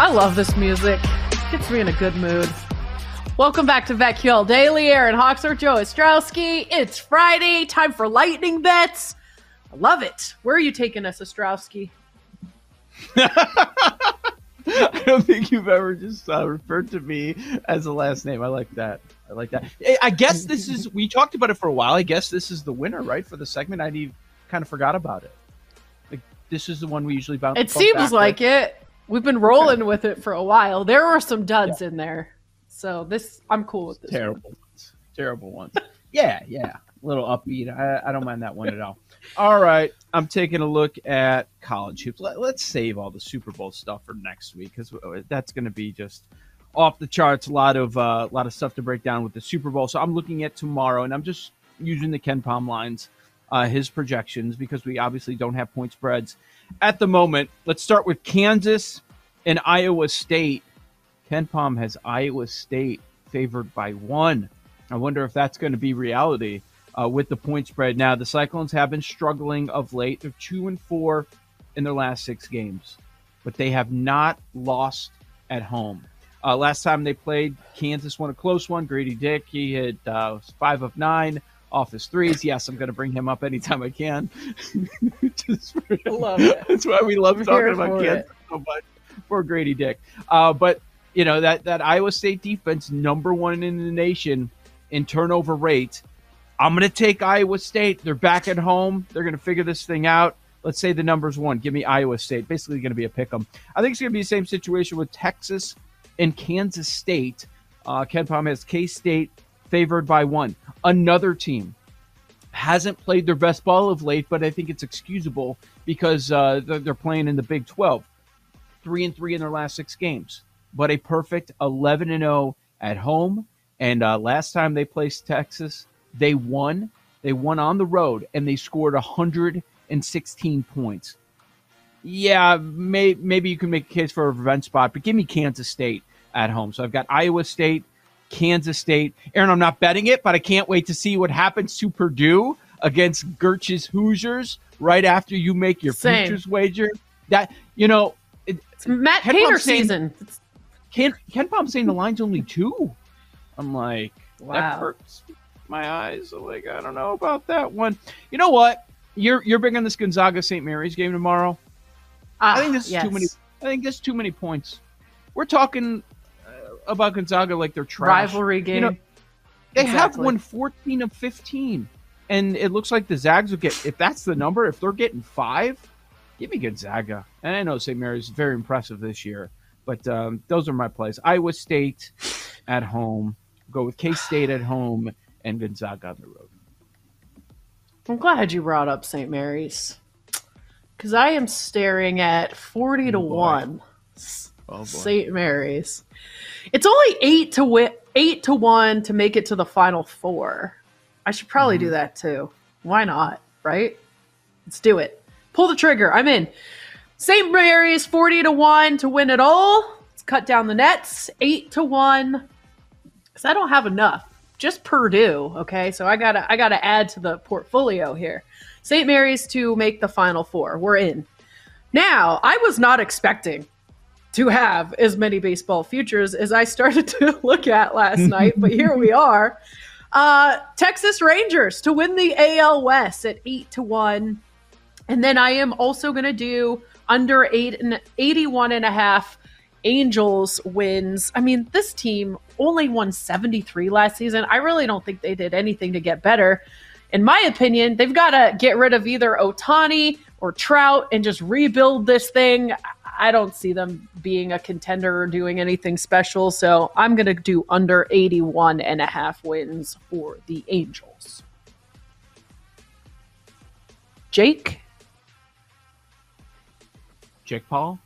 I love this music. Gets me in a good mood. Welcome back to BetQL Daily. Aaron Hawksworth, Joe Ostrowski. It's Friday. Time for lightning bets. I love it. Where are you taking us, Ostrowski? I don't think you've ever just uh, referred to me as a last name. I like that. I like that. I- guess this is. We talked about it for a while. I guess this is the winner, right, for the segment. I kind of forgot about it. Like this is the one we usually bounce. It seems like it. We've been rolling with it for a while. There were some duds in there. So this I'm cool with this. one. terrible ones. Terrible ones. yeah, yeah. A little upbeat. I, I don't mind that one at all. All right, I'm taking a look at college hoops. Let, let's save all the Super Bowl stuff for next week because that's going to be just off the charts. A lot of uh, a lot of stuff to break down with the Super Bowl. So I'm looking at tomorrow, and I'm just using the KenPom lines, uh, his projections because we obviously don't have point spreads at the moment. Let's start with Kansas and Iowa State. KenPom has Iowa State favored by one. I wonder if that's going to be reality uh, with the point spread. Now, the Cyclones have been struggling of late. They're two and four in their last six games, but they have not lost at home. Uh, last time they played, Kansas won a close one. Grady Dick, he had uh, five of nine off his threes. Yes, I'm going to bring him up anytime I can. Just for- Love it. That's why we love talking about for it. so much. Poor Grady Dick. Uh, but you know that that Iowa State defense, number one in the nation in turnover rate. I'm going to take Iowa State. They're back at home. They're going to figure this thing out. Let's say the number's one. Give me Iowa State. Basically, going to be a pick 'em. I think it's going to be the same situation with Texas and Kansas State. Uh, KenPom has K State favored by one. Another team hasn't played their best ball of late, but I think it's excusable because uh, they're, playing in the Big 12. Three and three in their last six games, but a perfect 11 and 0 at home. And uh, last time they placed Texas, they won. They won on the road and they scored 116 points. Yeah, may, maybe you can make a case for a revenge spot, but give me Kansas State at home. So I've got Iowa State, Kansas State. Aaron, I'm not betting it, but I can't wait to see what happens to Purdue against Gertch's Hoosiers right after you make your Same. futures wager. That you know, it, It's Matt Ken Painter Palm's saying- season. Ken KenPom saying the line's only two. I'm like, that hurts my eyes. I'm like, I don't know about that one. You know what? You're you're big on this Gonzaga St. Mary's game tomorrow. I think this is Ah, too many. I think this is too many points. We're talking about Gonzaga like they're trash. rivalry game. You know, they have won 14 of 15, and it looks like the Zags will get. If that's the number, if they're getting five, give me Gonzaga. And I know St. Mary's is very impressive this year, but um, those are my plays. Iowa State at home. Go with K State at home and Gonzaga on the road. I'm glad you brought up St. Mary's because I am staring at 40 to Oh, boy. 1 Oh. St. Mary's. It's only 8 to win 8 to 1 to make it to the final 4. I should probably Mm-hmm. do that too. Why not, right? Let's do it. Pull the trigger. I'm in. St. Mary's 40 to 1 to win it all. Let's cut down the nets. 8 to 1 cuz I don't have enough. Just Purdue, okay? So I got to I got to add to the portfolio here. St. Mary's to make the final 4. We're in. Now, I was not expecting to have as many baseball futures as I started to look at last night, but here we are. Uh, Texas Rangers to win the AL West at eight to one. And then I am also going to do under eight and 81 and a half Angels wins. I mean, this team only won 73 last season. I really don't think they did anything to get better. In my opinion, they've got to get rid of either Ohtani or Trout and just rebuild this thing. I don't see them being a contender or doing anything special. So I'm going to do under 81 and a half wins for the Angels. Jake? Jake Paul?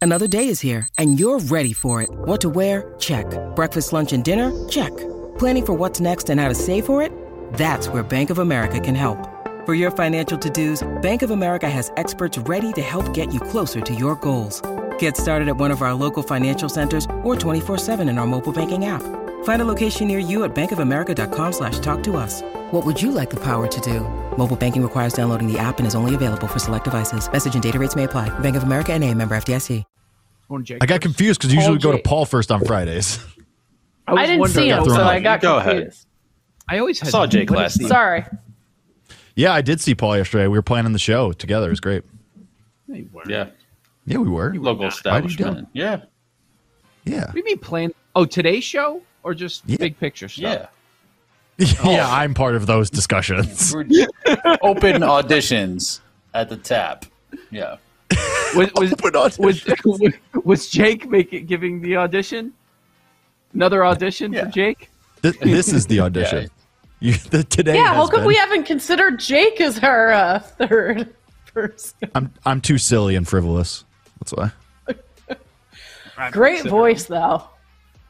Another day is here, and you're ready for it. What to wear? Check. Breakfast, lunch, and dinner? Check. Planning for what's next and how to save for it? That's where Bank of America can help. For your financial to-dos, Bank of America has experts ready to help get you closer to your goals. Get started at one of our local financial centers or 24-7 in our mobile banking app. Find a location near you at bankofamerica.com slash talk to us. What would you like the power to do? Mobile banking requires downloading the app and is only available for select devices. Message and data rates may apply. Bank of America and a member FDIC. I got confused because usually we go to Paul first on Fridays. I, was didn't see wondering- him, so. I got Go ahead. I always had saw Jake last night. Sorry. Yeah, I did see Paul yesterday. We were planning the show together. It was great. No. Yeah, Yeah, we were. local Why establishment. Yeah, Yeah. What do you mean playing? Oh, today's show or just Yeah. big picture stuff? yeah. yeah, oh. I'm part of those discussions. Open auditions at the tap. Yeah. Was was, Open audition. was, was Jake making giving the audition? Another audition Yeah. for Jake? Th- this is the audition. You, the, today. Yeah, how come been. we haven't considered Jake as our uh, third person? I'm I'm too silly and frivolous. That's why. Great voice, though.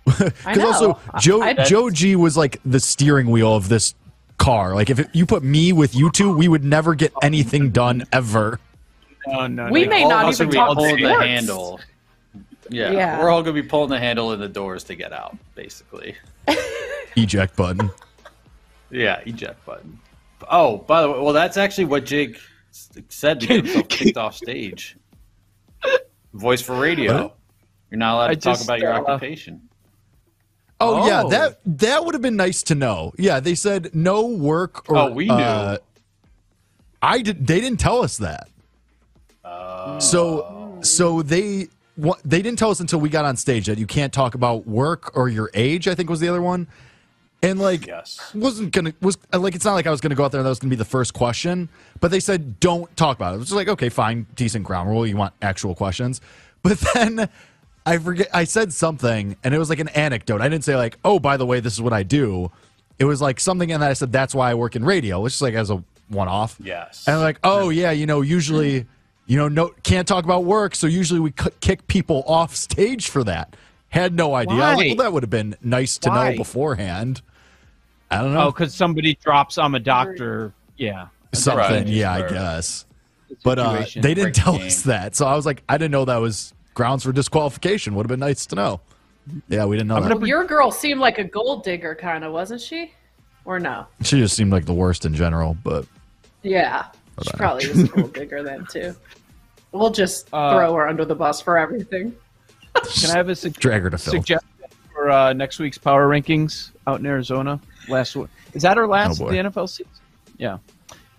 I Because also Joe I- Joe G was like the steering wheel of this car. Like if it, you put me with you two, we would never get anything done ever. No, no. We no. may All not of us even are gonna talk be pulling the handle. Yeah, Yeah. we're all gonna be pulling the handle in the doors to get out, basically. Eject button. Yeah, eject button. Oh, by the way, well, that's actually what Jake said to get himself kicked off stage. Voice for radio. What? You're not allowed to I talk just, about your uh, occupation. Oh, yeah, Oh. that that would have been nice to know. Yeah, they said no work or Oh, we knew. uh, I did they didn't tell us that. Uh, So so they what they didn't tell us until we got on stage that you can't talk about work or your age, I think was the other one. And like Yes. wasn't gonna was uh, like it's not like I was gonna go out there and that was gonna be the first question, but they said don't talk about it. It was like, okay, fine, decent ground rule. You want actual questions. But then I forget I said something and it was like an anecdote. I didn't say like, oh, by the way, this is what I do. It was like something and then I said that's why I work in radio, which is like as a one off. Yes. And like, oh yeah, you know, usually, you know, no, can't talk about work, so usually we kick people off stage for that. Had no idea. Like, well, that would have been nice to Why? know beforehand. I don't know. Oh, because somebody drops. I'm a doctor. Yeah. something. Yeah, I guess. But uh, they didn't tell the us that, so I was like, I didn't know that was grounds for disqualification. Would have been nice to know. Yeah, we didn't know that. Your girl seemed like a gold digger, kind of, wasn't she? Or no? She just seemed like the worst in general, but Yeah, she probably was a gold digger then too. We'll just Uh, throw her under the bus for everything. Can I have a su- drag her to Phil. suggestion for uh, next week's power rankings out in Arizona? Last one is that our last Oh, of the NFL season? Yeah.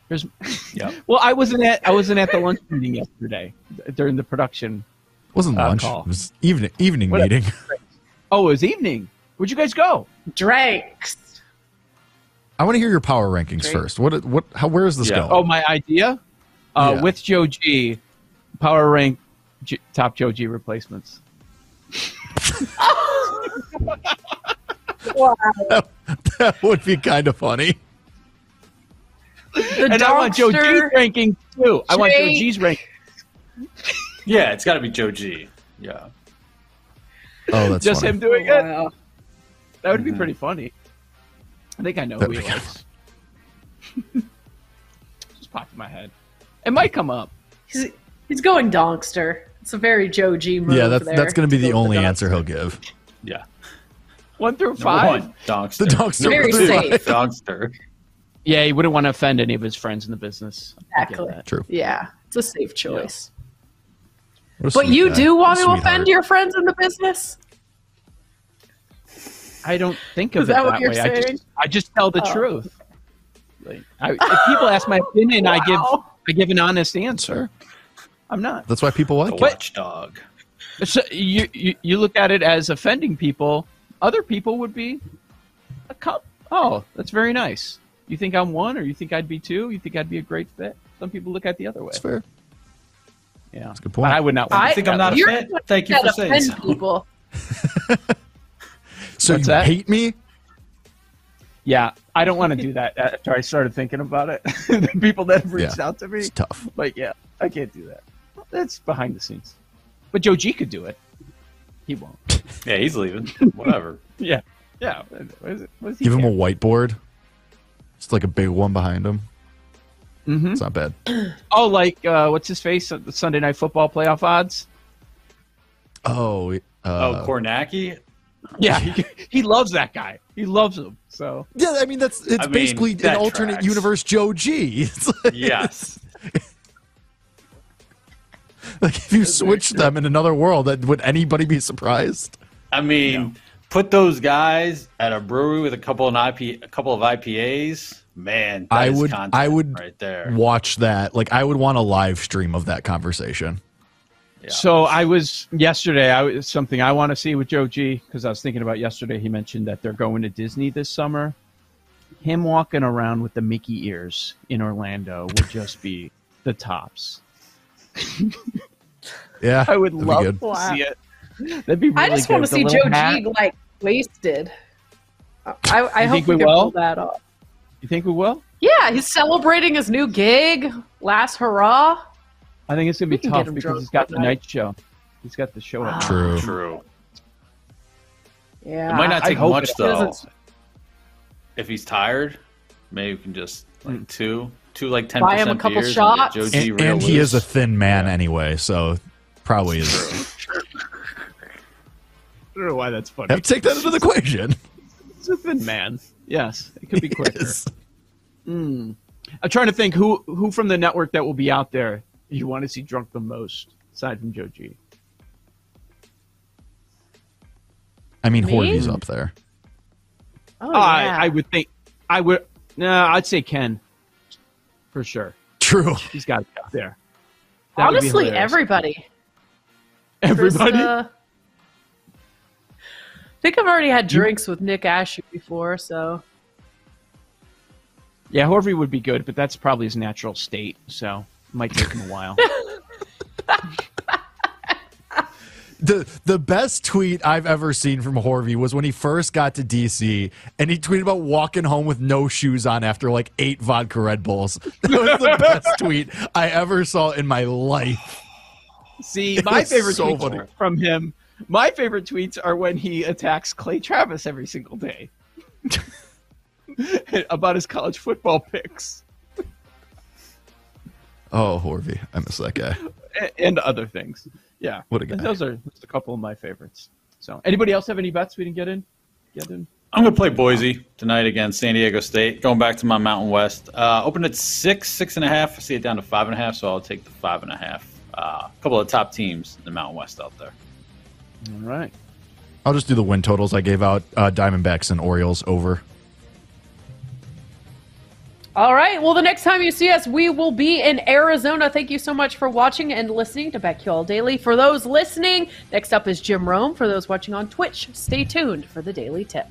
Here's, Yep. well, I wasn't at I wasn't at the lunch meeting yesterday during the production. It wasn't Uh, lunch. call. It was evening evening Whatever. meeting. Oh, it was evening. Where'd you guys go? Drakes. I want to hear your power rankings Great. first. What what how where is this Yeah. going? Oh, my idea. Uh, Yeah. With Joe G, power rank G, top Joe G replacements. that would be kind of funny. The and I want Joe G's Dogster- ranking too. I want Joe Jake. G's rank. Yeah, it's got to be Joe G. Yeah. Oh, that's Just funny. him doing oh, it. Wow. That would be mm-hmm. pretty funny. I think I know That'd who he be likes. Just popped in my head. It might come up. He's, he's going Donkster. It's a very Joe G move. Yeah, that's there that's going to be the only Donkster. answer he'll give. Yeah. One through Number five. one, Donkster. The Donkster Very safe. Donkster. Yeah, he wouldn't want to offend any of his friends in the business. Exactly. True. Yeah, it's a safe choice. What a But you guy. do want What a to offend your friends in the business? I don't think of Is it that what that you're way. I just I just tell the Oh. truth. Like, I, if people ask my opinion, I give I give an honest answer. I'm not. That's why people The like it. watchdog. So you, you you look at it as offending people. Other people would be a cup. Oh, that's very nice. You think I'm one, or you think I'd be two? You think I'd be a great fit? Some people look at it the other way. That's fair. Yeah, that's a good point. I would not. Want I to think I'm not a you're fit? the one Thank you that for saying offend so. people. So What's you that? hate me? Yeah, I don't want to do that after I started thinking about it. the people that have reached Yeah, out to me, It's tough. like, yeah, I can't do that. That's behind the scenes. But Joe G could do it. He won't. Yeah, he's leaving. Whatever. Yeah, yeah. What is it? What is he Give him a whiteboard. It's like a big one behind him. Mm-hmm. It's not bad. Oh, like uh, what's his face? The Sunday Night Football playoff odds. Oh, uh, oh, Kornacki? Yeah, he, he loves that guy. He loves him. So yeah. I mean, that's it's I mean, basically an that alternate tracks. universe Joe G. It's like, Yes. like if you switch them in another world, that would anybody be surprised? I mean, put those guys at a brewery with a couple of IP, a couple of IPAs. Man, that I would, content I would right there. watch that. Like, I would want a live stream of that conversation. Yeah. So I was yesterday. I was something I want to see with Joe G because I was thinking about yesterday. He mentioned that they're going to Disney this summer. Him walking around with the Mickey ears in Orlando would just be the tops. Yeah, I would love to see it. That'd be. Really I just good. want to The see little Joe hat. G like wasted. I, I hope think we we can will? pull that off. You think we will? Yeah, he's celebrating his new gig. Last hurrah! I think it's gonna be can tough because he's got the night. night show. He's got the show. at Wow. True. True. Yeah, It might not take much though. doesn't- If he's tired, maybe we can just like Mm. two, two like ten Buy him a couple beers shots. and get And, and he is a thin man anyway, so probably is. I don't know why that's funny. Have to take that into the equation. It's a thin man. Yes, it could be quicker. Yes. Hmm. I'm trying to think who who from the network that will be out there you want to see drunk the most, aside from Joe G. I mean, Me? Horvy's up there. Oh, I yeah. I would think I would. No, I'd say Ken for sure. True. He's got to be up there. That Honestly, everybody. Everybody. Krista- uh, I think I've already had drinks with Nick Ashew before, so Yeah, Horvey would be good, but that's probably his natural state, so it might take him a while. The the best tweet I've ever seen from Horvey was when he first got to DC and he tweeted about walking home with no shoes on after like eight vodka Red Bulls. That was the best tweet I ever saw in my life. See, my favorite so tweets funny. from him. My favorite tweets are when he attacks Clay Travis every single day about his college football picks Oh, Horvey. I miss that guy. a- and other things. Yeah, What a guy. Those are just a couple of my favorites. So, anybody else have any bets we didn't get in? Get in. I'm gonna play Boise tonight against San Diego State. Going back to my Mountain West. Uh, open at six, six and a half. I see it down to five and a half, so I'll take the five and a half. Uh, a couple of top teams in the Mountain West out there. All right. I'll just do the win totals I gave out. Uh, Diamondbacks and Orioles over. All right. Well, the next time you see us, we will be in Arizona. Thank you so much for watching and listening to BetQL Daily. For those listening, next up is Jim Rome. For those watching on Twitch, stay tuned for the Daily Tip.